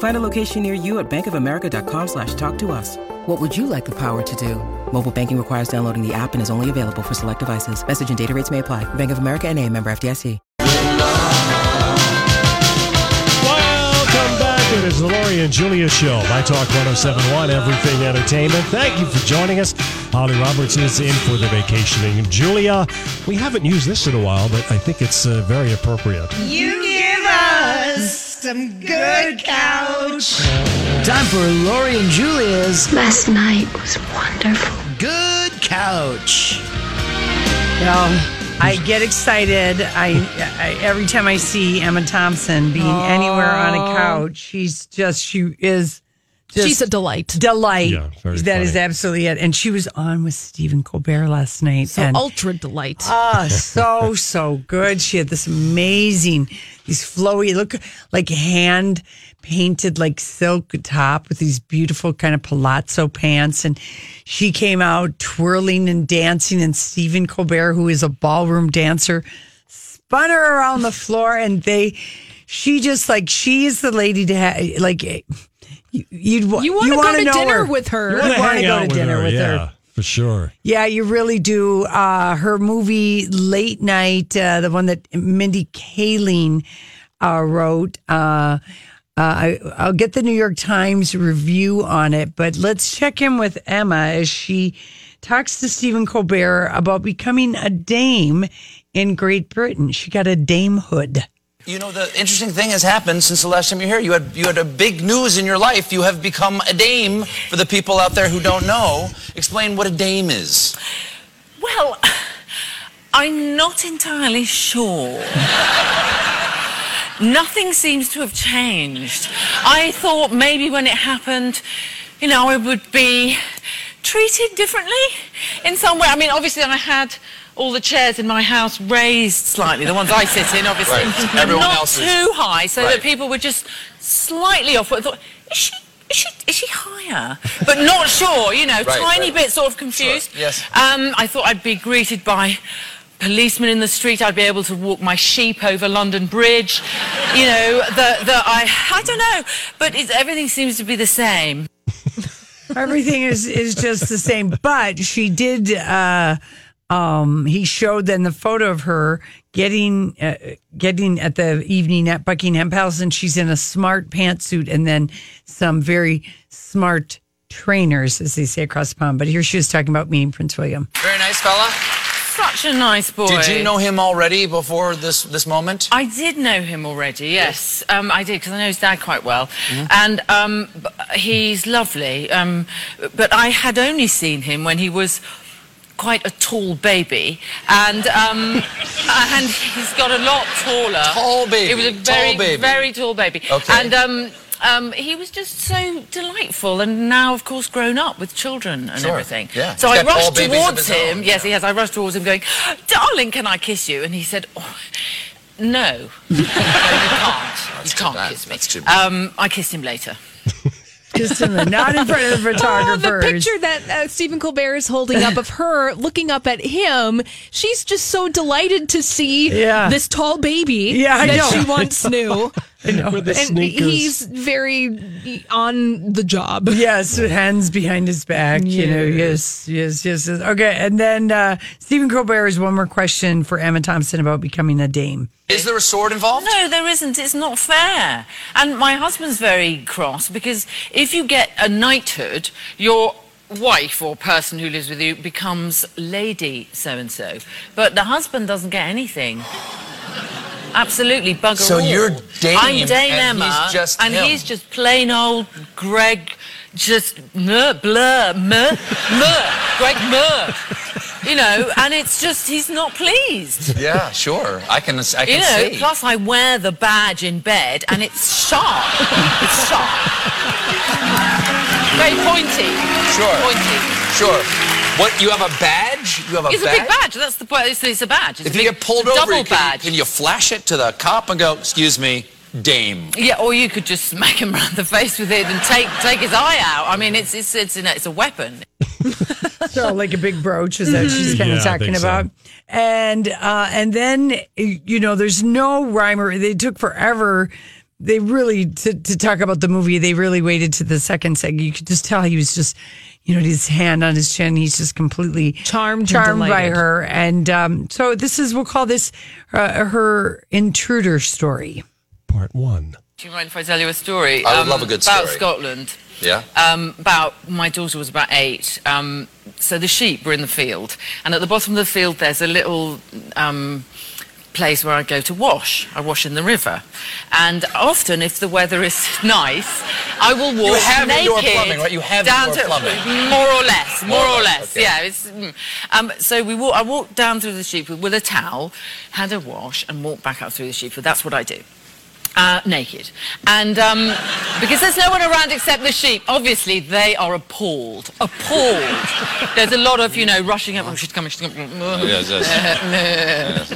Find a location near you at bankofamerica.com slash talk to us. What would you like the power to do? Mobile banking requires downloading the app and is only available for select devices. Message and data rates may apply. Bank of America and a member FDIC. Welcome back. It is the Lori and Julia Show. My Talk 1071, Everything Entertainment. Thank you for joining us. Holly Roberts is in for the vacationing. Julia, we haven't used this in a while, but I think it's uh, very appropriate. You give us some good couch. Time for Lori and Julia's Last night was wonderful. Good Couch. Well, I get excited. I, I every time I see Emma Thompson being anywhere on a couch, she's just she is just She's a delight. delight. Yeah, very That is funny. absolutely it. And she was on with Stephen Colbert last night. So and ultra delight. Ah, so so good. She had this amazing, these flowy look like hand painted like silk top with these beautiful kind of palazzo pants, and she came out twirling and dancing. And Stephen Colbert, who is a ballroom dancer, spun her around the floor, and they, she just like she is the lady to have like. You- You'd wa- You wanna go wanna to know dinner her. with her. You You wanna go out to with dinner her, with yeah, her. for sure. Yeah, you really do. Uh, her movie Late Night, uh, the one that Mindy Kaling uh, wrote. Uh, uh, I, I'll get the New York Times review on it, but let's check in with Emma as she talks to Stephen Colbert about becoming a dame in Great Britain. She got a damehood. You know, the interesting thing has happened since the last time you were here. You had you had a big news in your life. You have become a dame. For the people out there who don't know, explain what a dame is. Well, I'm not entirely sure. Nothing seems to have changed. I thought maybe when it happened, you know, I would be treated differently in some way. I mean, obviously, I had all the chairs in my house raised slightly, the ones I sit in, obviously, Right. Everyone not else is- too high, so Right. that people were just slightly off. I thought, is she? Is she, is she higher? But not sure, you know, Right, tiny right. bit sort of confused. Sure, yes. Um, I thought I'd be greeted by policemen in the street. I'd be able to walk my sheep over London Bridge. You know, that that I I don't know, but it's, everything seems to be the same. Everything is is just the same. But she did. Uh, um, he showed then the photo of her getting uh, getting at the evening at Buckingham Palace, and she's in a smart pantsuit, and then some very smart trainers, as they say across the pond. But here she was talking about meeting Prince William. Very nice fella. Such a nice boy. Did you know him already before this this moment? I did know him already, yes. Um, I did, because I know his dad quite well. And um, he's lovely. Um, but I had only seen him when he was quite a tall baby. And, um, and he's got a lot taller. Tall baby, It was a very, baby. very tall baby. Okay. And um, um, he was just so delightful. And now, of course, grown up with children and Sure, everything. yeah. So He's I rushed towards him. own, Yes, yeah. he has. I rushed towards him going, darling, can I kiss you? And he said, oh, no. no, you can't. you can't bad. kiss me. That's. Um, I kissed him later. Just in the, not in front of the Oh, the picture that uh, Stephen Colbert is holding up of her looking up at him, she's just so delighted to see Yeah. this tall baby Yeah, that she once knew. With the and sneakers. he's very on the job. Yes, hands behind his back. You know, yes, yes, yes. yes. Okay, and then uh, Stephen Colbert has one more question for Emma Thompson about becoming a dame. Is there a sword involved? No, there isn't. It's not fair. And my husband's very cross because if you get a knighthood, your wife or person who lives with you becomes lady so and so. But the husband doesn't get anything. Absolutely, bugger So all. you're Dame, I'm Dame and Emma, he's just and him. he's just plain old Greg, just meh, blur, meh, meh, Greg meh. You know, and it's just he's not pleased. Yeah, sure. I can. I You can know, see. plus I wear the badge in bed, and it's sharp. it's sharp. Very pointy. Sure. Pointy. Sure. What? You have a badge? You have a It's a badge? big badge. That's the point. It's, it's a badge. It's If a you get pulled over, double can, badge. can you flash it to the cop and go, "Excuse me, Dame"? Yeah, or you could just smack him round the face with it and take take his eye out. I mean, it's it's it's, it's a weapon. So like a big brooch is that she's kind Yeah, of I talking think so. about. And uh and then you know there's no rhyme or they took forever. They really to, to talk about the movie. They really waited to the second segment. You could just tell he was just, you know, his hand on his chin. He's just completely Charmed charmed by her. And um, so this is we'll call this uh, her intruder story. Part one. Do you mind if I tell you a story? I would love a good about story. Scotland. Yeah. Um, about my daughter was about eight. Um, so the sheep were in the field, and at the bottom of the field there's a little um, place where I go to wash. I wash in the river, and often if the weather is nice, I will walk have naked indoor plumbing, right? You have down indoor to plumbing. more or less, more, More or less. okay. Yeah. It's, mm. um, so we walk, I walked down through the sheep with, with a towel, had a wash, and walked back up through the sheep. That's what I do uh, naked. And um, because there's no one around except the sheep, obviously they are appalled. Appalled. There's a lot of, you know, rushing up. Oh, she's coming, she's coming. Yes, yes.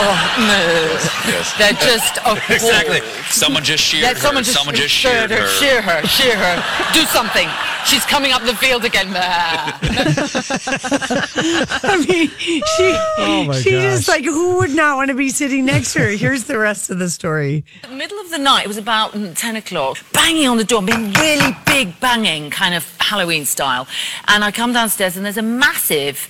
Oh, They're just appalled. Exactly. Someone just sheared her. someone just, Someone just sheared her. Shear her, shear her. Do something. She's coming up the field again. There. I mean, she Oh, my she just like who would not want to be sitting next to her? Here's the rest of the story. middle of the night, it was about mm, 10 o'clock, banging on the door, being really big banging, kind of Halloween style. And I come downstairs and there's a massive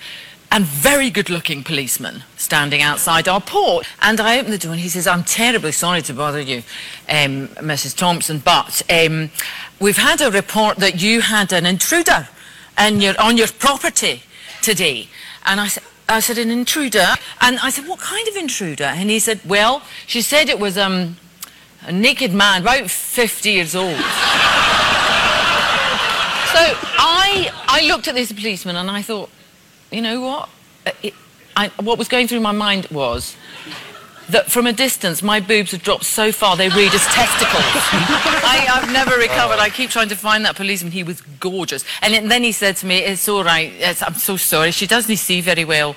and very good looking policeman standing outside our port. And I open the door and he says, I'm terribly sorry to bother you, um, Mrs. Thompson, but um, we've had a report that you had an intruder and your, on your property today. And I said, I said, an intruder? And I said, what kind of intruder? And he said, well, she said it was um, a naked man, about 50 years old. so I, I looked at this policeman and I thought, you know what? Uh, It, I, what was going through my mind was that from a distance, my boobs had dropped so far they read as testicles. I, I've never recovered. I keep trying to find that policeman. He was gorgeous. And then he said to me, it's all right. It's, I'm so sorry. She doesn't see very well.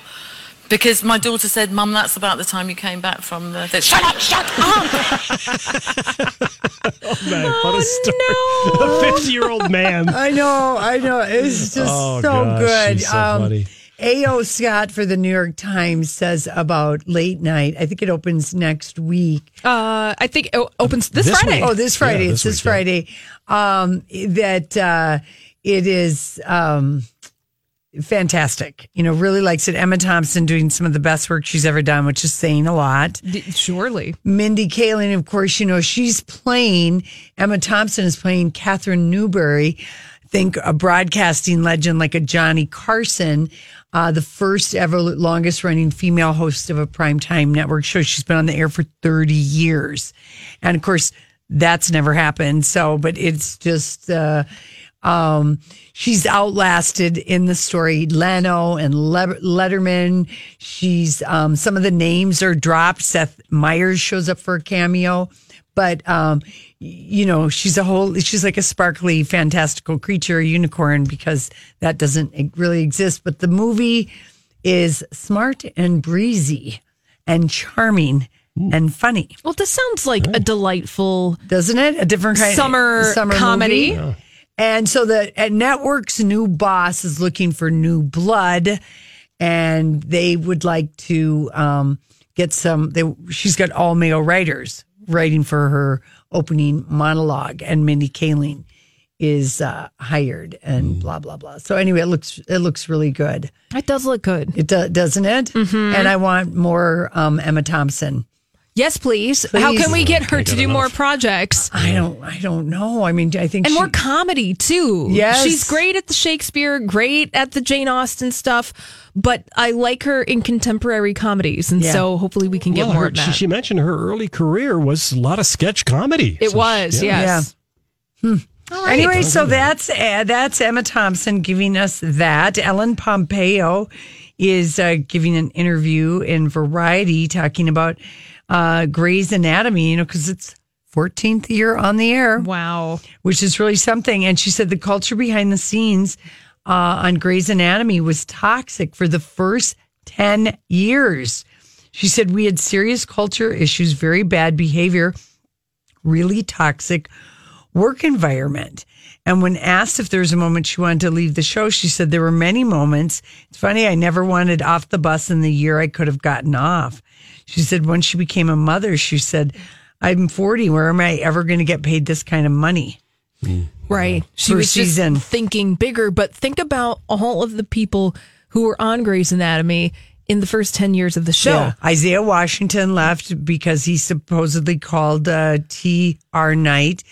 Because my daughter said, Mum, that's about the time you came back from the... the shut up, shut up! Oh, man, what a oh, story. A 50 year old man. I know, I know. It's just Oh, so gosh, good. she's so um, funny. A.O. Scott for the New York Times says about late night. I think it opens next week. Uh, I think it opens this, This Friday. week. Oh, this Friday. Yeah, it's this this yeah. Friday. Um, that uh, it is um, fantastic. You know, really likes it. Emma Thompson doing some of the best work she's ever done, which is saying a lot. Surely. Mindy Kaling, of course, you know, she's playing, Emma Thompson is playing Katherine Newbury. Think a broadcasting legend like a Johnny Carson, uh, the first ever longest running female host of a primetime network show. She's been on the air for 30 years. And of course, that's never happened. So, but it's just, uh, um, she's outlasted in the story Leno and Le- Letterman. She's um, some of the names are dropped. Seth Meyers shows up for a cameo, but um, you know she's a whole. She's like a sparkly, fantastical creature, a unicorn, because that doesn't really exist. But the movie is smart and breezy and charming and funny, Well, this sounds like a delightful doesn't it? A different kind of summer, summer comedy. movie. And so the at network's new boss is looking for new blood, and they would like to um, get some. They she's got all male writers writing for her opening monologue, and Mindy Kaling is uh, hired, and blah blah blah. So anyway, it looks it looks really good. It does look good. It do, doesn't it? And I want more um, Emma Thompson. Yes, please. How can we get her to get do more projects? I don't. I don't know. I mean, I think And she- more comedy too. Yes. She's great at the Shakespeare, great at the Jane Austen stuff, but I like her in contemporary comedies. And Yeah. so hopefully we can get Well, more her- of that. she, she mentioned her early career was a lot of sketch comedy. it So was, she- yes. Yeah. All right. Anyway, so that's uh, that's Emma Thompson giving us that. Ellen Pompeo is uh, giving an interview in Variety talking about uh, Grey's Anatomy. You know, because it's 14th year on the air, Wow. which is really something. And she said the culture behind the scenes uh, on Grey's Anatomy was toxic for the first 10 years. She said we had serious culture issues, very bad behavior, really toxic work environment. And when asked if there was a moment she wanted to leave the show, she said there were many moments. It's funny, I never wanted off the bus in the year I could have gotten off. She said when she became a mother, she said, I'm 40. Where am I ever going to get paid this kind of money? Right. She Per was season. just thinking bigger, but think about all of the people who were on Grey's Anatomy in the first 10 years of the show. Yeah. Isaiah Washington left because he supposedly called uh, T.R. Knight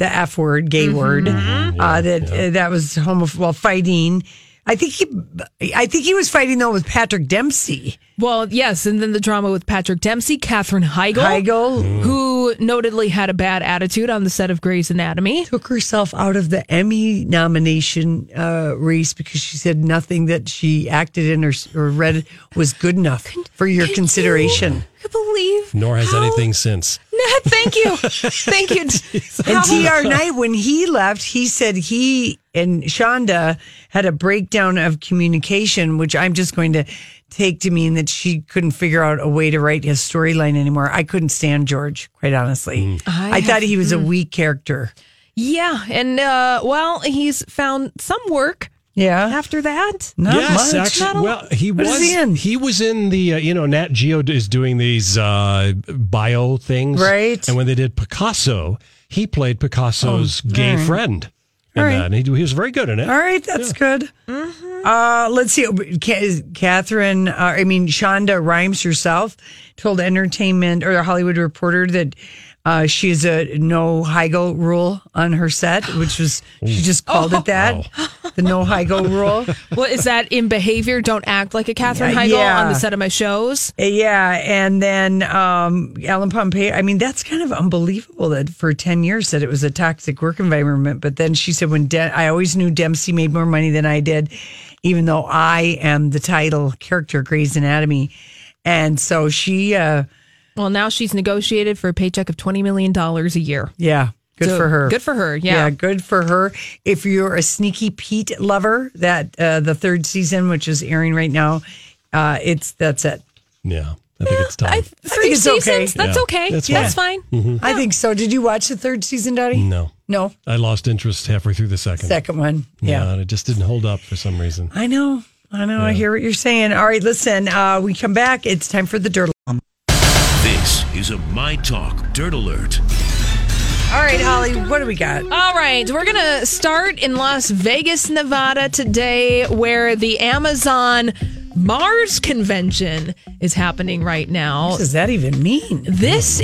the F word, gay word. uh, that uh, that was homo well fighting. I think he, I think he was fighting though with Patrick Dempsey. Well, yes, and then the drama with Patrick Dempsey, Katherine Heigl, Heigl who notably had a bad attitude on the set of Grey's Anatomy. took herself out of the Emmy nomination uh, race because she said nothing that she acted in or, or read was good enough for your consideration. You believe? Nor has how- anything since. Nah, thank you, thank you. And TR Knight, when he left, he said he and Shonda had a breakdown of communication, which I'm just going to take to mean that she couldn't figure out a way to write his storyline anymore. I couldn't stand George, quite honestly. I I, thought have- he was a weak character. Yeah, and uh, well, he's found some work Yeah. after that. Not yes, much. actually. Well, he What was. is he in? He was in the. Uh, you know, Nat Geo is doing these uh, bio things, Right. And when they did Picasso, he played Picasso's gay friend. in All right. that, and he, he was very good in it. All right, that's good. Uh, let's see. Catherine, uh, I mean, Shonda Rhimes herself told Entertainment or the Hollywood Reporter that uh, she has a no Heigl rule on her set, which was, she just called it that the no Heigl rule. What is that in behavior? Don't act like a Katherine Heigl yeah. on the set of my shows. Uh, Yeah, and then um, Ellen Pompeo. I mean, that's kind of unbelievable that for ten years that it was a toxic work environment. But then she said, when De- I always knew Dempsey made more money than I did, even though I am the title character Grey's Anatomy, and so she, uh, Well, now she's negotiated for a paycheck of twenty million dollars a year. yeah. Good So, for her. good for her, yeah. good for her. If you're a sneaky Pete lover, that uh, the third season, which is airing right now, uh, it's that's it. Yeah, I think it's time. I, three it's okay. seasons. That's Yeah, okay. that's That's, fine. fine. I think so. Did you watch the third season, Dottie? no, No, I lost interest halfway through the second. second one. Yeah, and it just didn't hold up for some reason. I know. I know. I hear what you're saying. All right, listen. Uh, we come back. It's time for the dirt. This is a My Talk Dirt Alert. All right, Holly. What do we got? All right, we're going to start in Las Vegas, Nevada today, where the Amazon Mars convention is happening right now. What does that even mean? This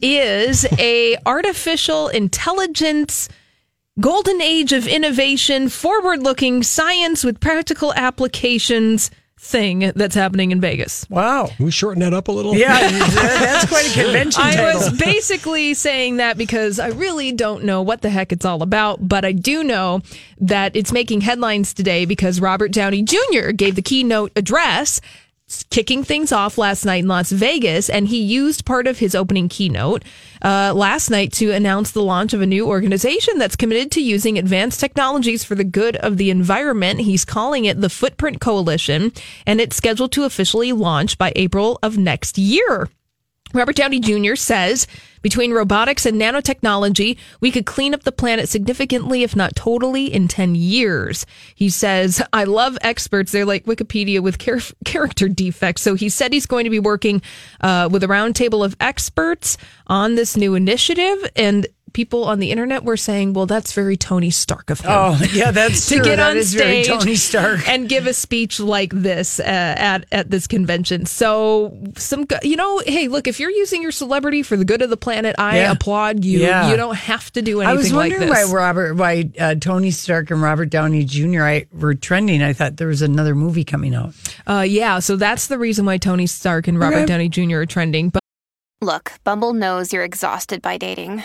is a artificial intelligence golden age of innovation, forward-looking science with practical applications thing that's happening in Vegas. Wow. Can we shorten that up a little? Yeah, that's quite a convention I title. was basically saying that because I really don't know what the heck it's all about, but I do know that it's making headlines today because Robert Downey Jr. gave the keynote address kicking things off last night in Las Vegas, and he used part of his opening keynote uh, last night to announce the launch of a new organization that's committed to using advanced technologies for the good of the environment. He's calling it the Footprint Coalition, and it's scheduled to officially launch by April of next year. Robert Downey Jr. says between robotics and nanotechnology, we could clean up the planet significantly, if not totally, in 10 years. He says, I love experts. They're like Wikipedia with char- character defects. So he said he's going to be working uh, with a roundtable of experts on this new initiative. And people on the internet were saying, "Well, that's very Tony Stark of him." Oh, yeah, that's to true. get That on is very stage Tony Stark. and give a speech like this uh, at at this convention. So some, you know, hey, look, if you're using your celebrity for the good of the planet, I Yeah. applaud you. Yeah. You don't have to do anything. I anything was like wondering this. why Robert, why uh, Tony Stark and Robert Downey Jr. I, were trending. I thought there was another movie coming out. Uh, yeah, so that's the reason why Tony Stark and Robert Okay. Downey Jr. are trending. But Look, Bumble knows you're exhausted by dating.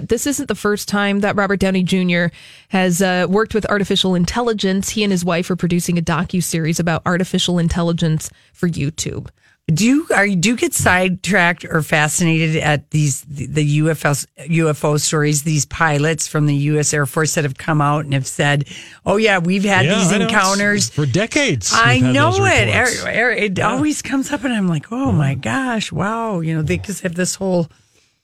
This isn't the first time that Robert Downey Jr. has uh, worked with artificial intelligence. He and his wife are producing a docu series about artificial intelligence for YouTube. Do you are you do you get sidetracked or fascinated at these the, the UFO UFO stories? These pilots from the U.S. Air Force that have come out and have said, "Oh yeah, we've had Yeah, these I know. Encounters for decades. I know it. reports. Er- er- It always comes up, and I'm like, "Oh my gosh, wow!" You know, they just have this whole.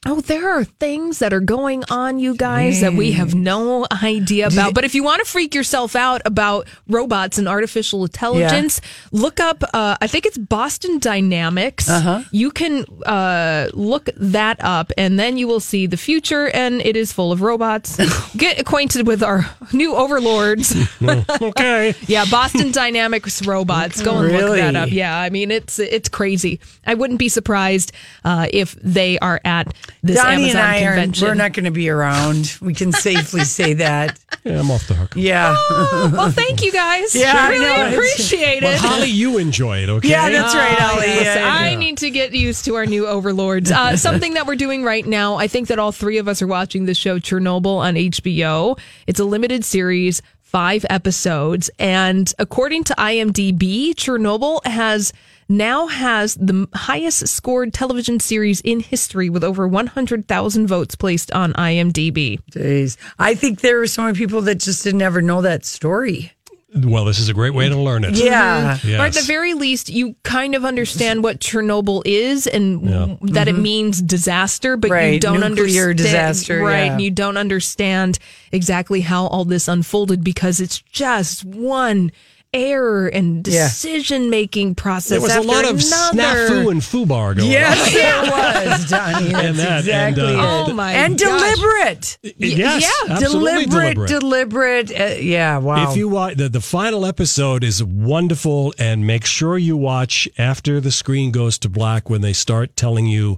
Oh, there are things that are going on, you guys, that we have no idea about. But if you want to freak yourself out about robots and artificial intelligence, look up, uh, I think it's Boston Dynamics. Uh-huh. You can uh, look that up, and then you will see the future, and it is full of robots. Get acquainted with our new overlords. okay. Yeah, Boston Dynamics robots. Go and look that up. Yeah, I mean it's it's crazy. I wouldn't be surprised uh, if they are at this Donnie Amazon and I are. convention. We're not going to be around. We can safely say that. Yeah, I'm off the hook. Yeah. Oh, well, thank you guys. Yeah, I really know. Appreciate But it. Holly, you enjoy it, okay? Yeah, that's right, Holly. Yes, Yeah, I yeah. need to get used to our new overlords. Uh, something that we're doing right now, I think that all three of us are watching the show Chernobyl on HBO. It's a limited series, five episodes. And according to IMDb, Chernobyl has now has the highest scored television series in history with over 100,000 votes placed on IMDb. Jeez. I think there were so many people that just didn't ever know that story. Well, this is a great way to learn it. Yeah. Yes. Or at the very least, you kind of understand what Chernobyl is and Yeah. that it means disaster, but you Mm-hmm. Don't nuclear understand. disaster, right? yeah. and You don't understand exactly how all this unfolded because it's just one error and decision making process. There was a lot of another. snafu and foobar going Yes, on. there was, Donnie. That's And that, exactly and, uh, it. Oh my and gosh. deliberate. Yes, yeah, absolutely deliberate, deliberate. uh, yeah, wow. If you watch the, the final episode is wonderful, and make sure you watch after the screen goes to black when they start telling you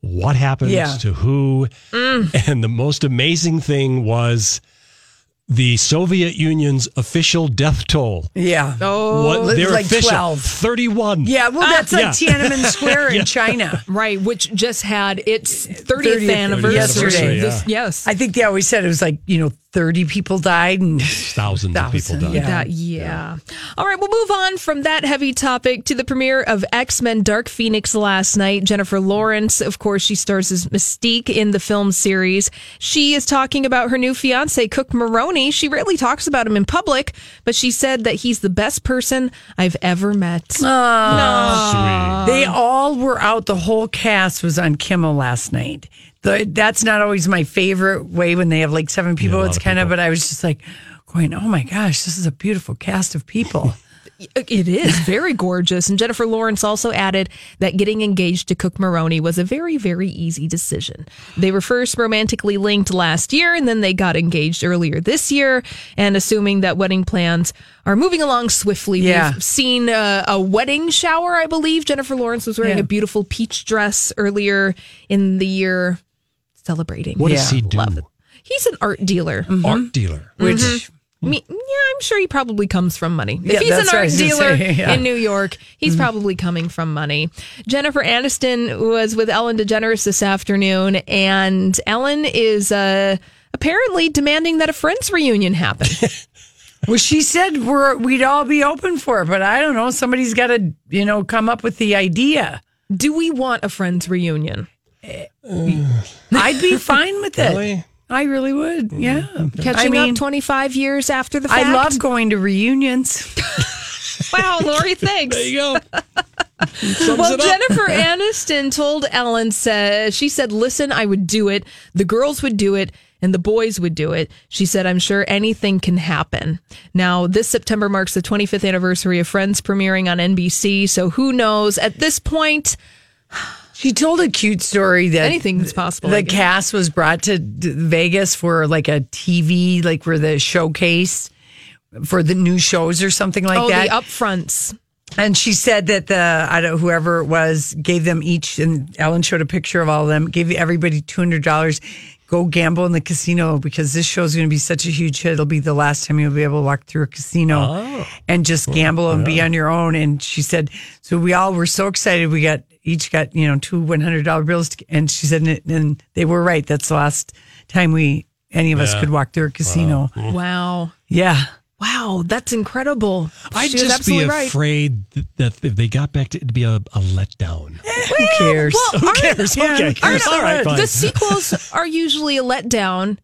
what happens Yeah. to who. Mm. And the most amazing thing was the Soviet Union's official death toll. yeah. Oh, what it's their like official 12. 31. Yeah, well, ah. that's like Yeah. Tiananmen Square in China. right, which just had its 30th, 30th anniversary. yesterday, This- Yes. I think they always said it was like, you know, 30 people died and Thousands, of people Thousand, died. yeah. That, yeah. All right, we'll move on from that heavy topic to the premiere of X Men Dark Phoenix last night. Jennifer Lawrence, of course, she stars as Mystique in the film series. She is talking about her new fiance, Cook Maroney. She rarely talks about him in public, but she said that he's the best person I've ever met. Sweet. They all were out. The whole cast was on Kimmel last night. The, that's not always my favorite way when they have like seven people. a lot it's kind of, people. but I was just like going, oh my gosh, this is a beautiful cast of people. It is very gorgeous. And Jennifer Lawrence also added that getting engaged to Cook Maroney was a very, very easy decision. They were first romantically linked last year and then they got engaged earlier this year. And assuming that wedding plans are moving along swiftly, Yeah. we've seen a, a wedding shower, I believe. Jennifer Lawrence was wearing Yeah. a beautiful peach dress earlier in the year celebrating. What does he do? Love. He's an art dealer. Art mm-hmm. dealer. Which, mm-hmm. Me, yeah, I'm sure he probably comes from money. Yeah, if he's an art dealer say, yeah. in New York, he's probably coming from money. Jennifer Aniston was with Ellen DeGeneres this afternoon, and Ellen is uh, apparently demanding that a Friends reunion happen. Well, she said we're we'd all be open for it, but I don't know. Somebody's got to, you know, come up with the idea. Do we want a Friends reunion? I'd be fine with it. Really? I really would. Mm-hmm. Yeah. Catching I mean, up 25 years after the fact? I love going to reunions. Wow, Lori, thanks. There you go. Well. Jennifer Aniston told Ellen, said, she said, listen, I would do it. The girls would do it and the boys would do it. She said, I'm sure anything can happen. Now, this September marks the 25th anniversary of Friends premiering on NBC. So who knows? At this point, She told a cute story that anything's possible. The cast was brought to Vegas for like a TV, like for the showcase for the new shows or something like oh, that. the upfronts. And she said that the I don't know whoever it was gave them each, and Ellen showed a picture of all of them. Gave everybody two hundred dollars. Go gamble in the casino because this show is going to be such a huge hit. It'll be the last time you'll be able to walk through a casino oh. and just gamble and be on your own. And she said, so we all were so excited. We got each got you know two one hundred dollar bills, to, and she said, and- and they were right. That's the last time we any of us could walk through a casino. Wow. Yeah. Wow, that's incredible. I'd She just be absolutely right. afraid that if they got back to it'd be a, a letdown. Eh, Who cares? Well, Who aren't- cares? Okay, aren't- all right, fine. The sequels are usually a letdown,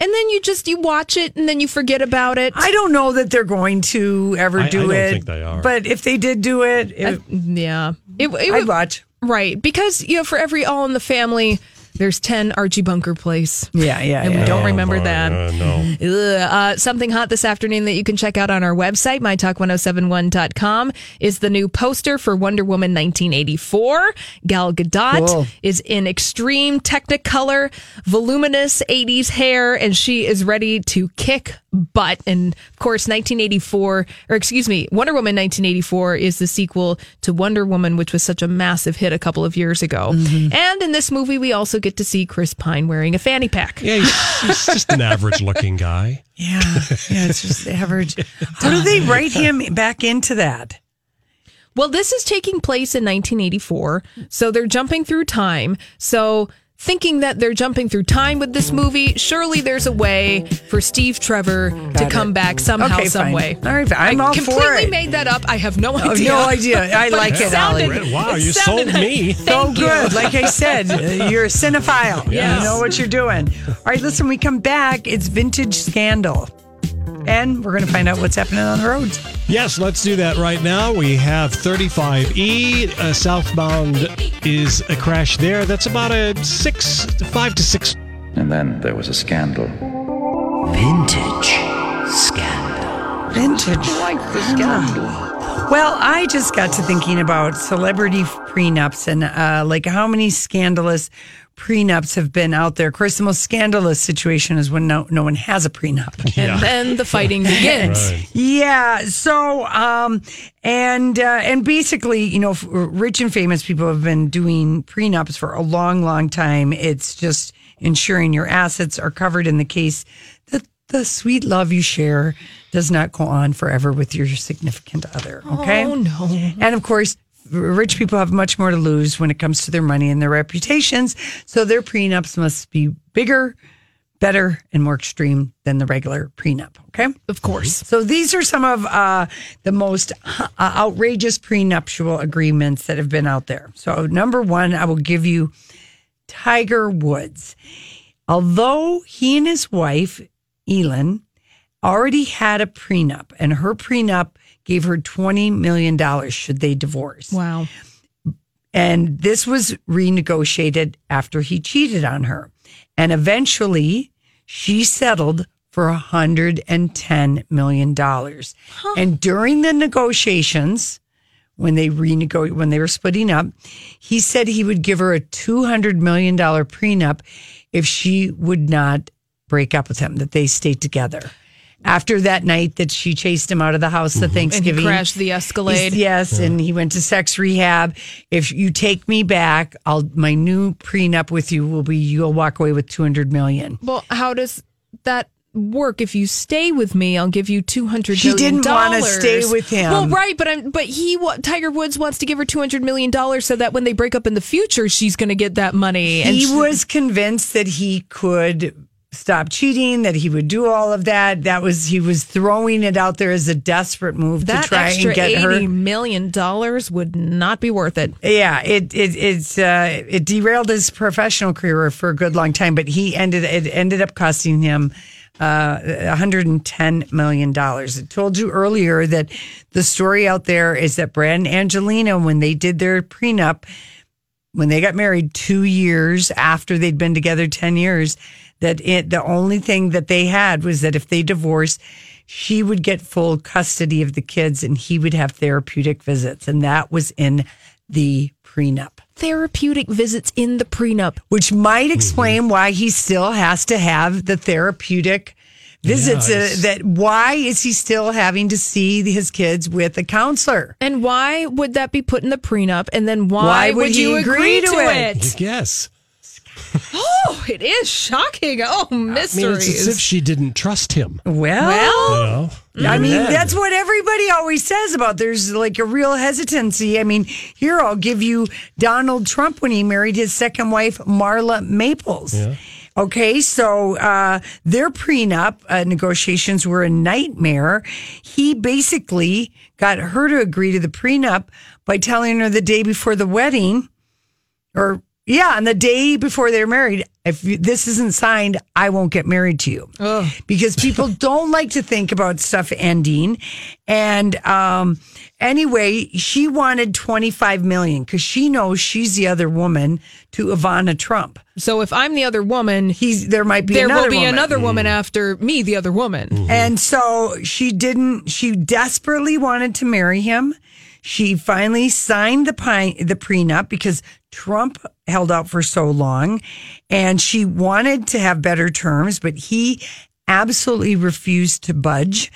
and then you just you watch it and then you forget about it. I don't know that they're going to ever do I- I do don't it. think they are. But if they did do it, it yeah, it, it I'd would- watch. right because you know for every All in the Family, there's ten Archie Bunker Place. Yeah, yeah, and we don't Oh, remember boy, that. uh, no. Uh, something hot this afternoon that you can check out on our website, mytalk1071.com, is the new poster for Wonder Woman 1984. Gal Gadot Cool. is in extreme Technicolor, voluminous 80s hair, and she is ready to kick butt. And of course, 1984, or excuse me, Wonder Woman 1984 is the sequel to Wonder Woman, which was such a massive hit a couple of years ago. Mm-hmm. And in this movie, we also get to see Chris Pine wearing a fanny pack. Yeah, he's, he's just an average looking guy. Yeah, yeah, it's just average. How do they write him back into that? Well, this is taking place in 1984, so they're jumping through time. So, thinking that they're jumping through time with this movie, surely there's a way for Steve Trevor to it. come back somehow, Okay, some fine. way. All right, I'm I all for completely it. made that up. I have no Oh, idea. no idea. I But like it, sounded- Allie. Wow, it you sounded sold me. So Thank you. good. Like I said, uh, you're a cinephile. Yes. You know what you're doing. All right, listen, we come back. It's Vintage Scandal. And we're going to find out what's happening on the roads. Yes, let's do that right now. We have 35E uh, southbound is a crash there. That's about a six, five to six. And then there was a scandal. Vintage scandal. Vintage. Like the scandal. Well, I just got to thinking about celebrity prenups and uh, like how many scandalous prenups have been out there. Of course, the most scandalous situation is when no, no one has a prenup. And then the fighting begins. Right. Yeah. So, um, and uh, and basically, you know, rich and famous people have been doing prenups for a long, long time. It's just ensuring your assets are covered in the case that the sweet love you share does not go on forever with your significant other. Okay. Oh, no. And of course, rich people have much more to lose when it comes to their money and their reputations. So their prenups must be bigger, better, and more extreme than the regular prenup. Okay. Of course. So these are some of uh, the most uh, outrageous prenuptial agreements that have been out there. So number one, I will give you Tiger Woods. Although he and his wife, Elin, already had a prenup, and her prenup gave her $20 million should they divorce. Wow. And this was renegotiated after he cheated on her. And eventually she settled for $110 million. And during the negotiations, when they renego- when they were splitting up, he said he would give her a $200 million prenup if she would not break up with him, that they stayed together. After that night that she chased him out of the house mm-hmm. at And he Thanksgiving. crashed the Escalade. He's- Yes, and he went to sex rehab. If you take me back, I'll my new prenup with you will be you'll walk away with two hundred million. Well, how does that work if you stay with me. I'll give you two hundred. She didn't wanna stay with him. Well, right, but I'm, but he Tiger Woods wants to give her two hundred million dollars so that when they break up in the future, she's going to get that money. He she- was convinced that he could stop cheating, that he would do all of that. That was he was throwing it out there as a desperate move that to try and get eighty her. million dollars would not be worth it. Yeah, it it it's uh, it derailed his professional career for a good long time, but he ended it ended up costing him uh, 110 million dollars. I told you earlier that the story out there is that Brad and Angelina, when they did their prenup, when they got married two years after they'd been together 10 years, that it, the only thing that they had was that if they divorced, she would get full custody of the kids and he would have therapeutic visits. And that was in the prenup. Therapeutic visits in the prenup. Which might explain why he still has to have the therapeutic visits. Yeah, uh, that why is he still having to see his kids with a counselor? And why would that be put in the prenup? And then why, Why would would he you agree agree, to to, it? it? Yes. Oh, it is shocking. Oh, I mean, mysteries. it's as if she didn't trust him. Well, You know? I mean, then. that's what everybody always says about there's like a real hesitancy. I mean, here I'll give you Donald Trump when he married his second wife, Marla Maples. Okay, so uh, their prenup uh, negotiations were a nightmare. He basically got her to agree to the prenup by telling her the day before the wedding, or yeah, on the day before they're married, if you- this isn't signed, I won't get married to you. Because people don't like to think about stuff ending. And um, anyway, she wanted 25 million because she knows she's the other woman to Ivana Trump. So if I'm the other woman, he's there might be there another will be woman. another woman after me, the other woman. And so she didn't, she desperately wanted to marry him. She finally signed the pine, the prenup because Trump held out for so long and she wanted to have better terms, but he absolutely refused to budge.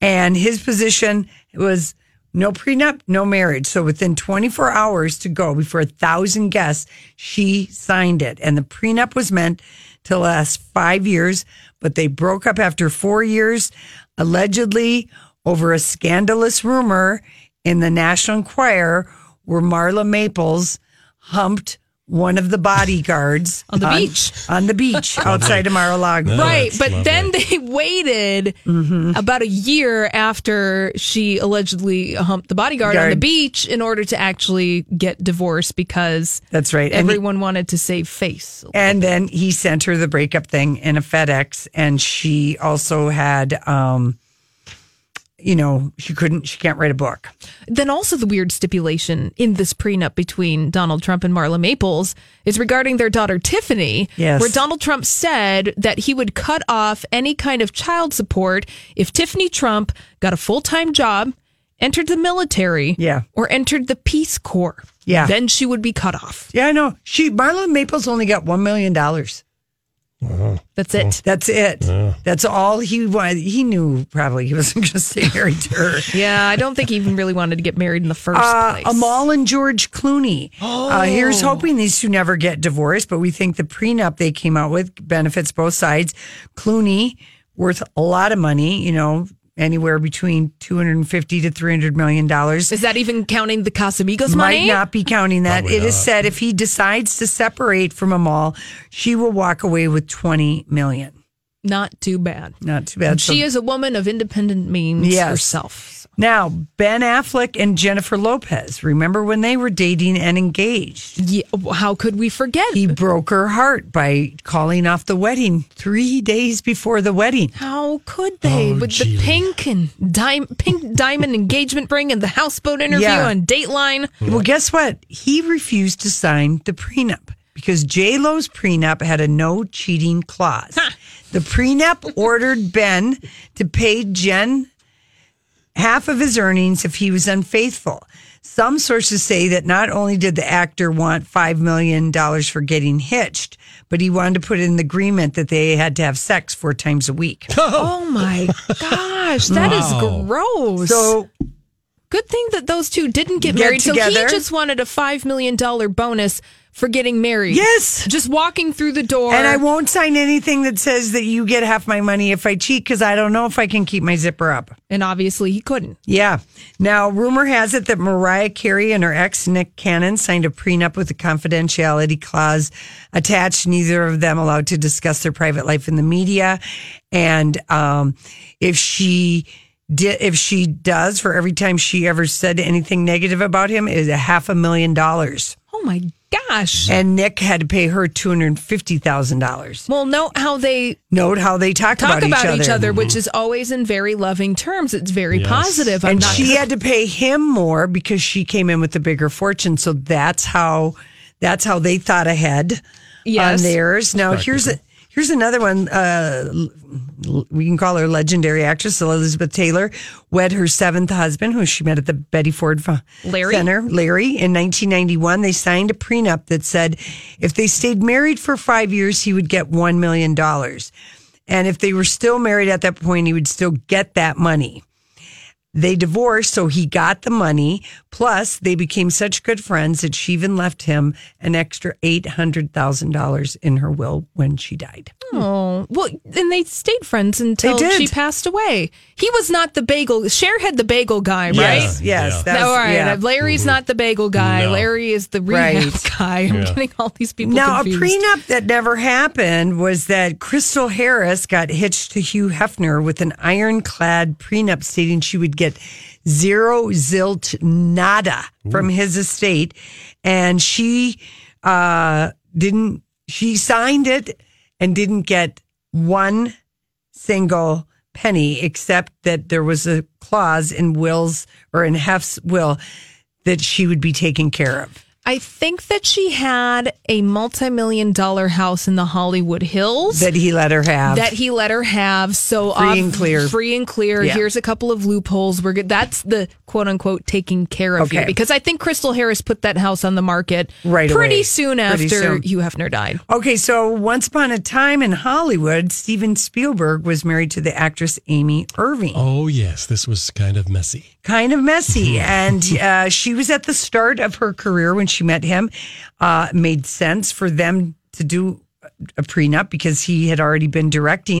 And his position was no prenup, no marriage. So within 24 hours to go before a thousand guests, she signed it. And the prenup was meant to last five years, but they broke up after four years, allegedly over a scandalous rumor in the National Enquirer where Marla Maples humped one of the bodyguards On the beach. On the beach outside of Mar-a-Lago. Right, but then they waited Mm-hmm. about a year after she allegedly humped the bodyguard on the beach in order to actually get divorced because That's right. And he- everyone wanted to save face. And then he sent her the breakup thing in a FedEx, and she also had, um, you know, she couldn't, she can't write a book. Then also the weird stipulation in this prenup between Donald Trump and Marla Maples is regarding their daughter Tiffany, Yes. where Donald Trump said that he would cut off any kind of child support if Tiffany Trump got a full-time job, entered the military, Yeah. or entered the Peace Corps. Yeah. Then she would be cut off. Yeah, I know. She Marla Maples only got one million dollars. That's it. That's it. That's all he wanted. He knew probably he wasn't going to stay married to her. Yeah, I don't think he even really wanted to get married in the first Uh, place. Amal and George Clooney. Uh, here's hoping these two never get divorced, but we think the prenup they came out with benefits both sides. Clooney worth a lot of money, you know, anywhere between 250 to 300 million dollars. Is that even counting the Casamigos money? Might not be counting that. Probably It is not. said if he decides to separate from Amal, she will walk away with 20 million. Not too bad. Not too bad. She So- is a woman of independent means Yes. herself. Now, Ben Affleck and Jennifer Lopez. Remember when they were dating and engaged? Yeah, how could we forget? He broke her heart by calling off the wedding three days before the wedding. How could they Oh, with Julie. the pink and dime, pink diamond engagement ring and the houseboat interview Yeah. on Dateline? Well, guess what? He refused to sign the prenup because J Lo's prenup had a no cheating clause. The prenup ordered Ben to pay Jen half of his earnings if he was unfaithful. Some sources say that not only did the actor want $5 million for getting hitched, but he wanted to put in the agreement that they had to have sex four times a week. Oh my gosh, that is Wow. gross. So Good thing that those two didn't get, Get married. So he just wanted a $5 million bonus for getting married. Yes. Just walking through the door. And I won't sign anything that says that you get half my money if I cheat because I don't know if I can keep my zipper up. And obviously he couldn't. Yeah. Now, rumor has it that Mariah Carey and her ex, Nick Cannon, signed a prenup with a confidentiality clause attached, neither of them allowed to discuss their private life in the media. And um, if she if she does, for every time she ever said anything negative about him, is a half a million dollars. Oh my gosh. And Nick had to pay her two hundred fifty thousand dollars. Well, note how they Note how they talk, talk about, each other, Mhm. which is always in very loving terms. It's very Yes. positive. I'm and not she had to pay him more because she came in with the bigger fortune. So that's how that's how they thought ahead Yes. on theirs. Now here's a here's another one. Uh, we can call her legendary actress Elizabeth Taylor wed her seventh husband, who she met at the Betty Ford Fa- Larry? Center. Larry in 1991, they signed a prenup that said if they stayed married for five years, he would get one million dollars. And if they were still married at that point, he would still get that money. They divorced, so he got the money. Plus, they became such good friends that she even left him an extra $800,000 in her will when she died. Oh, well, and they stayed friends until she passed away. He was not the bagel. Cher had the bagel guy, right? Yes, yes, that No, all right. yeah. Larry's mm-hmm. not the bagel guy. No. Larry is the rehab Right. guy. I'm Yeah. getting all these people Now, confused. a prenup that never happened was that Crystal Harris got hitched to Hugh Hefner with an ironclad prenup stating she would get zero zilt nada from his estate. And she uh, didn't, she signed it and didn't get one single penny, except that there was a clause in Will's or in Hef's will that she would be taken care of. I think that she had a multi-million dollar house in the Hollywood Hills That he let her have. that he let her have. So Free ob- and clear. free and clear. Yeah. Here's a couple of loopholes. We're good. That's the quote unquote taking care of Okay. here because I think Crystal Harris put that house on the market Right pretty away. soon Pretty after soon. Hugh Hefner died. Okay, so once upon a time in Hollywood, Steven Spielberg was married to the actress Amy Irving. Oh, yes. This was kind of messy. Kind of messy. and uh, she was at the start of her career when she met him. Uh, made sense for them to do a prenup because he had already been directing.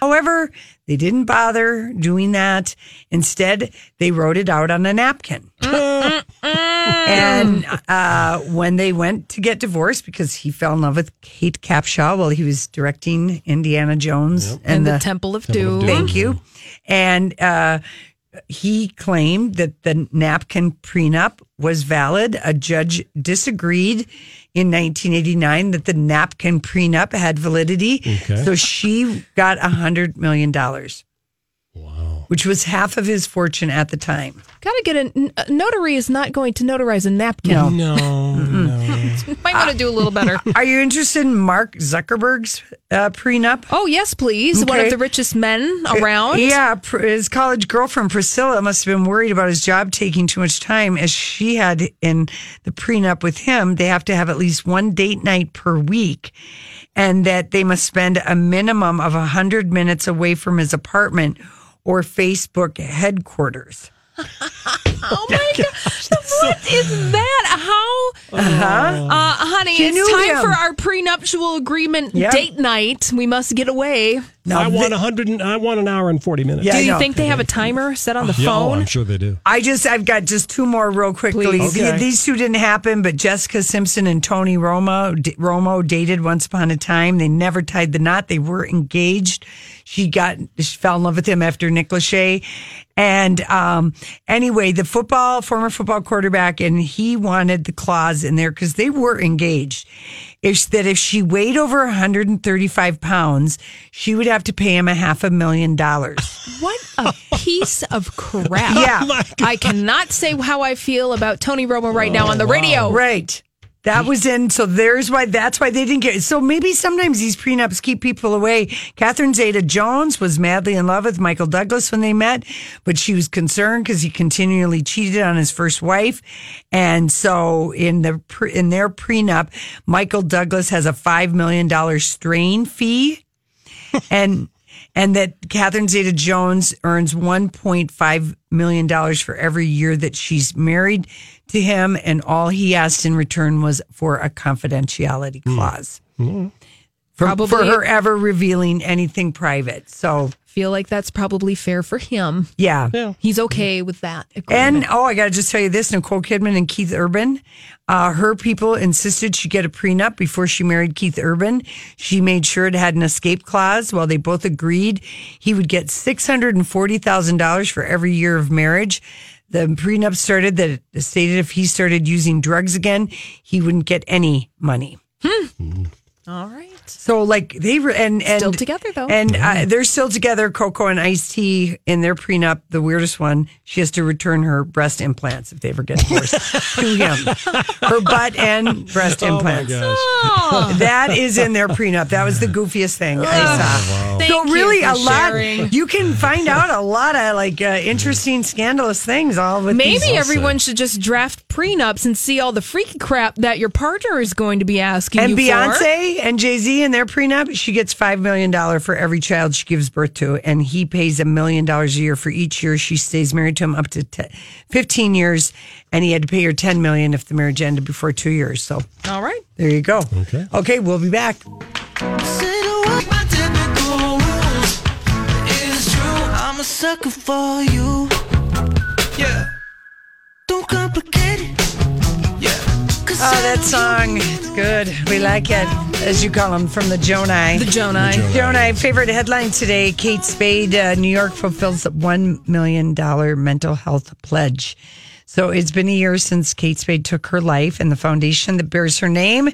However, they didn't bother doing that. Instead, they wrote it out on a napkin. and uh, when they went to get divorced, because he fell in love with Kate Capshaw while he was directing Indiana Jones And the Temple of Doom. Thank you. And uh, he claimed that the napkin prenup was valid. A judge disagreed in 1989 that the napkin prenup had validity. Okay. So she got a hundred million dollars. Wow. Which was half of his fortune at the time. Gotta get a, a notary is not going to notarize a napkin. No. No, Might want to do a little better. Are you interested in Mark Zuckerberg's uh, prenup? Oh yes, please. One Okay. of the richest men around. Yeah, pr- his college girlfriend Priscilla must have been worried about his job taking too much time, as she had in the prenup with him. They have to have at least one date night per week, and that they must spend a minimum of hundred minutes away from his apartment or Facebook headquarters. Oh my god! What is that? How? Uh-huh. Uh, honey, She it's knew time him. for our prenuptial agreement Yep. date night. We must get away. I want a hundred. and- I want an hour and forty minutes. Do you think they have a timer set on the Yeah, oh, phone? I'm sure they do. I just, I've got just two more real quickly. Please. The- Okay. These two didn't happen, but Jessica Simpson and Tony Romo, D- Romo dated once upon a time. They never tied the knot. They were engaged. She got, she fell in love with him after Nick Lachey. And um, anyway, the football, former football quarterback, and he wanted the clause in there because they were engaged. If that if she weighed over 135 pounds, she would have to pay him a half a million dollars. What a piece of crap! Yeah. Oh I cannot say how I feel about Tony Romo right now on the radio. Right. That was in, so there's why, that's why they didn't get, so maybe sometimes these prenups keep people away. Catherine Zeta Jones was madly in love with Michael Douglas when they met, but she was concerned because he continually cheated on his first wife. And so in the, in their prenup, Michael Douglas has a $5 million strain fee and and that Catherine Zeta Jones earns one point five million dollars for every year that she's married to him, and all he asked in return was for a confidentiality clause for, for Probably- her ever revealing anything private. So Feel like that's probably fair for him. yeah. He's okay with that. And oh, I got to just tell you this: Nicole Kidman and Keith Urban, uh, her people insisted she get a prenup before she married Keith Urban. She made sure it had an escape clause. While they both agreed, he would get six hundred and forty thousand dollars for every year of marriage. The prenup started that stated if he started using drugs again, he wouldn't get any money. Hmm. Hmm. All right. So like they were and, and Still together, though. and uh, they're still together. Coco and Ice T in their prenup. The weirdest one, she has to return her breast implants if they ever get divorced to him. Her butt and breast Oh, my implants. gosh. Oh. That is in their prenup. That was the goofiest thing I saw. Thank so you really, for a lot. You can find out a lot of like uh, interesting, scandalous things. All with Maybe these- everyone should just draft prenups and see all the freaky crap that your partner is going to be asking And you for. Beyonce and Jay Z in their prenup, she gets five million dollar for every child she gives birth to, and he pays a million dollars a year for each year she stays married to him up to 10, fifteen years, and he had to pay her 10 million if the marriage ended before two years. So All right. there you go. Okay. Okay, we'll be back. I'm a sucker for you. Yeah. Don't complicate it. Oh, that song. It's good. We like it, as you call them, from the Jonai. The Jonai. The Jonai. Jonai, favorite headline today Kate Spade, uh, New York fulfills a $1 million mental health pledge. So it's been a year since Kate Spade took her life, and the foundation that bears her name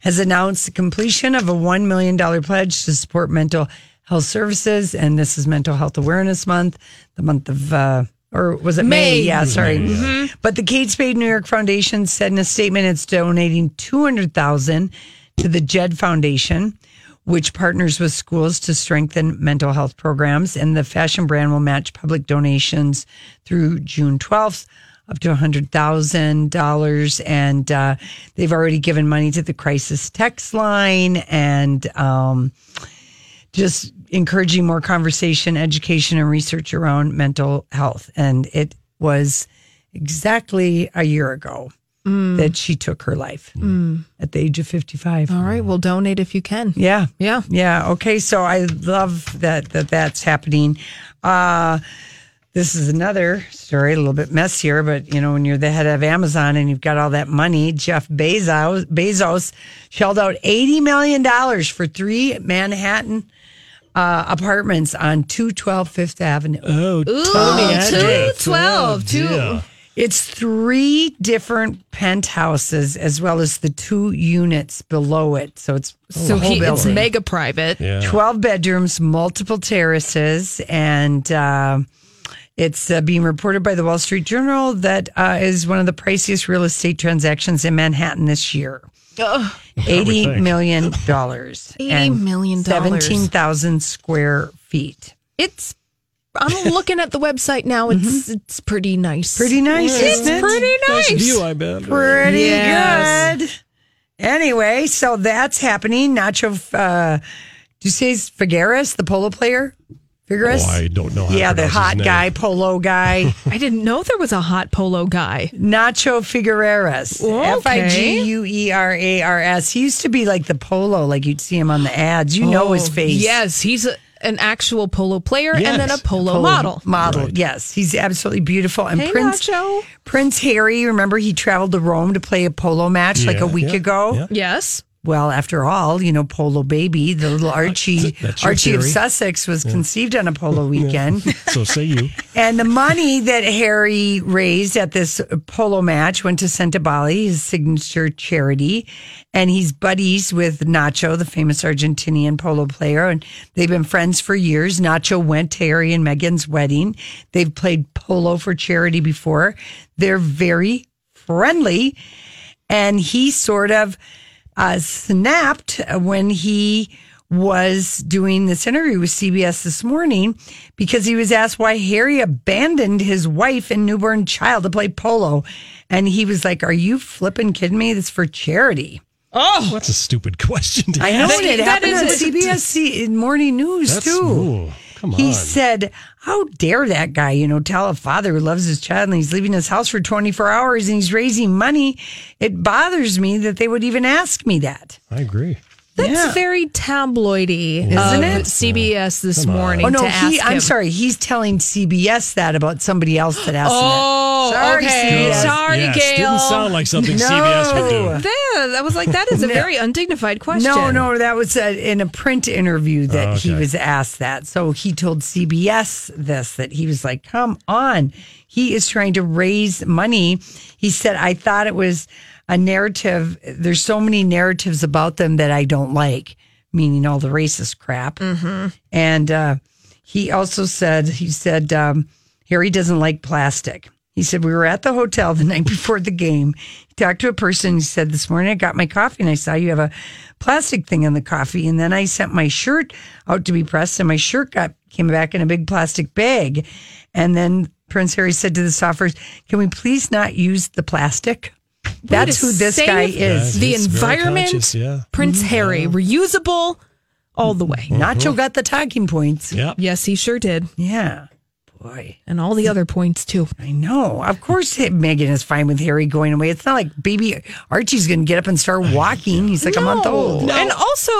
has announced the completion of a $1 million pledge to support mental health services. And this is Mental Health Awareness Month, the month of, uh, or was it May? May. Yeah, sorry. But the Kate Spade New York Foundation said in a statement it's donating 200000 to the JED Foundation, which partners with schools to strengthen mental health programs. And the fashion brand will match public donations through June 12th up to $100,000. And uh, they've already given money to the crisis text line and um, just encouraging more conversation, education, and research around mental health. And it was exactly a year ago that she took her life at the age of 55. All right. Well, donate if you can. Yeah. Yeah. Yeah. Okay. So I love that, that that's happening. Uh, this is another story, a little bit messier, but you know, when you're the head of Amazon and you've got all that money, Jeff Bezos, Bezos shelled out $80 million for three Manhattan uh, apartments on 212 Fifth Avenue. Oh, Ooh, Tommy, two twelve, two. Yeah. It's three different penthouses as well as the two units below it. So it's So the he, it's mega private. Yeah. 12 bedrooms, multiple terraces, and uh, it's uh, being reported by the Wall Street Journal that uh, is one of the priciest real estate transactions in Manhattan this year. Ugh. Eighty think. million dollars. $80 million. Seventeen thousand square feet. It's. I'm looking at the website now. It's it's pretty nice. Pretty nice, It's isn't it? pretty nice. Nice view, I bet. Pretty Yes. good. Anyway, so that's happening. Nacho, uh, do you say it's Figueras, the polo player? Figueras? Oh, I don't know how to Yeah, the pronounce his hot name. guy, polo guy. I didn't know there was a hot polo guy. Nacho Figueras. Okay. F I G U E R A R S. He used to be like the polo, like you'd see him on the ads. You know his Oh, face. Yes, he's a, an actual polo player and then a Yes. polo, model. Model, yes. He's absolutely beautiful. And Hey, Prince Nacho. Prince Harry, remember he traveled to Rome to play a polo match like a week yeah, ago? yeah. Yes. Well, after all, you know, Polo Baby, the little Archie, Archie of. Sussex was conceived on a polo weekend. So say you. And the money that Harry raised at this polo match went to Sentebale, his signature charity. And he's buddies with Nacho, the famous Argentinian polo player. And they've been friends for years. Nacho went to Harry and Meghan's wedding. They've played polo for charity before. They're very friendly. And he sort of uh, snapped when he was doing this interview with CBS this morning because he was asked why Harry abandoned his wife and newborn child to play polo. And he was like, Are you flipping kidding me? That's for charity. Oh, That's a stupid question. To I know ask. it that happened on CBS C- Morning News That's too. ooh, come on. He said, How dare that guy, you know, tell a father who loves his child and he's leaving his house for 24 hours and he's raising money. It bothers me that they would even ask me that. I agree. That's Yeah. very tabloidy, Isn't it? CBS this Come on. morning. Oh no, to he. ask I'm him. sorry. He's telling CBS that about somebody else that asked Oh, him. that. Sorry, okay. CBS. Sorry, yes, Gayle. Didn't sound like something No. CBS would do. That, I was like, that is a No. very undignified question. No, no, that was uh in a print interview that he Okay. was asked that. So he told CBS this that he was like, "Come on, he is trying to raise money." He said, "I thought it was a narrative. There's so many narratives about them that I don't like, meaning all the racist crap." Mm-hmm. And uh, he also said, he said, um, Harry doesn't like plastic. He said, We were at the hotel the night before the game. He talked to a person. He said, This morning I got my coffee and I saw you have a plastic thing in the coffee. And then I sent my shirt out to be pressed and my shirt got came back in a big plastic bag. And then Prince Harry said to the staffers, Can we please not use the plastic? That's who this save guy is. The environment, yeah. Prince mm-hmm. Harry, reusable all the way. Nacho got the talking points. Yeah. Yes, he sure did. Yeah. Boy. And all the other points, too. I know. Of course, Meghan is fine with Harry going away. It's not like baby Archie's going to get up and start walking. He's like a month old. And also,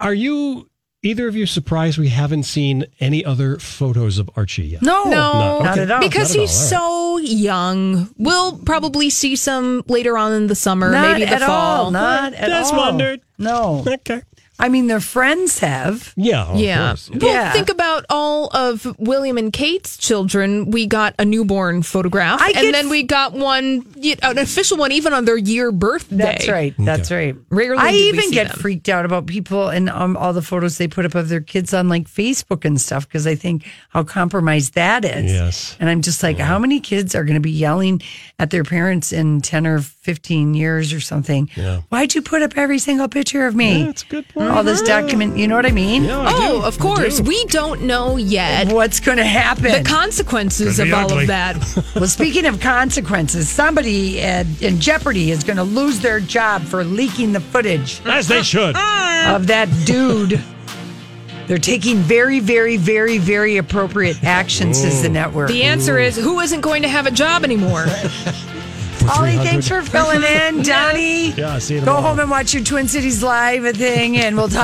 Are you either of you surprised we haven't seen any other photos of Archie yet? No, no, Not- not at all. because Not at he's all, so young. We'll probably see some later on in the summer, not maybe the at fall. all. Not at Just all. wondered. No. Okay. I mean, their friends have. Yeah. of Yeah. course. Well, Yeah. think about all of William and Kate's children. We got a newborn photograph, I get- and then we got one, an official one, even on their year birthday. That's right. That's right. Rarely I did we even see get them. freaked out about people and um, all the photos they put up of their kids on like Facebook and stuff because I think how compromised that is. Yes. And I'm just like, how many kids are going to be yelling at their parents in 10 or 15 years or something? Yeah. Why'd you put up every single picture of me? Yeah, that's a good point. All this document, you know what I mean? Yeah, I Oh, do. of I course. do. We don't know yet What's going to happen? the consequences Could of be all ugly. of that. well, speaking of consequences, somebody uh, in jeopardy is going to lose their job for leaking the footage As they should. of that dude. They're taking very, very, very, very appropriate action, says the network. The answer is who isn't going to have a job anymore? Ollie, thanks for filling in. Donnie, Yeah, see you go home and watch your Twin Cities Live thing, and we'll talk.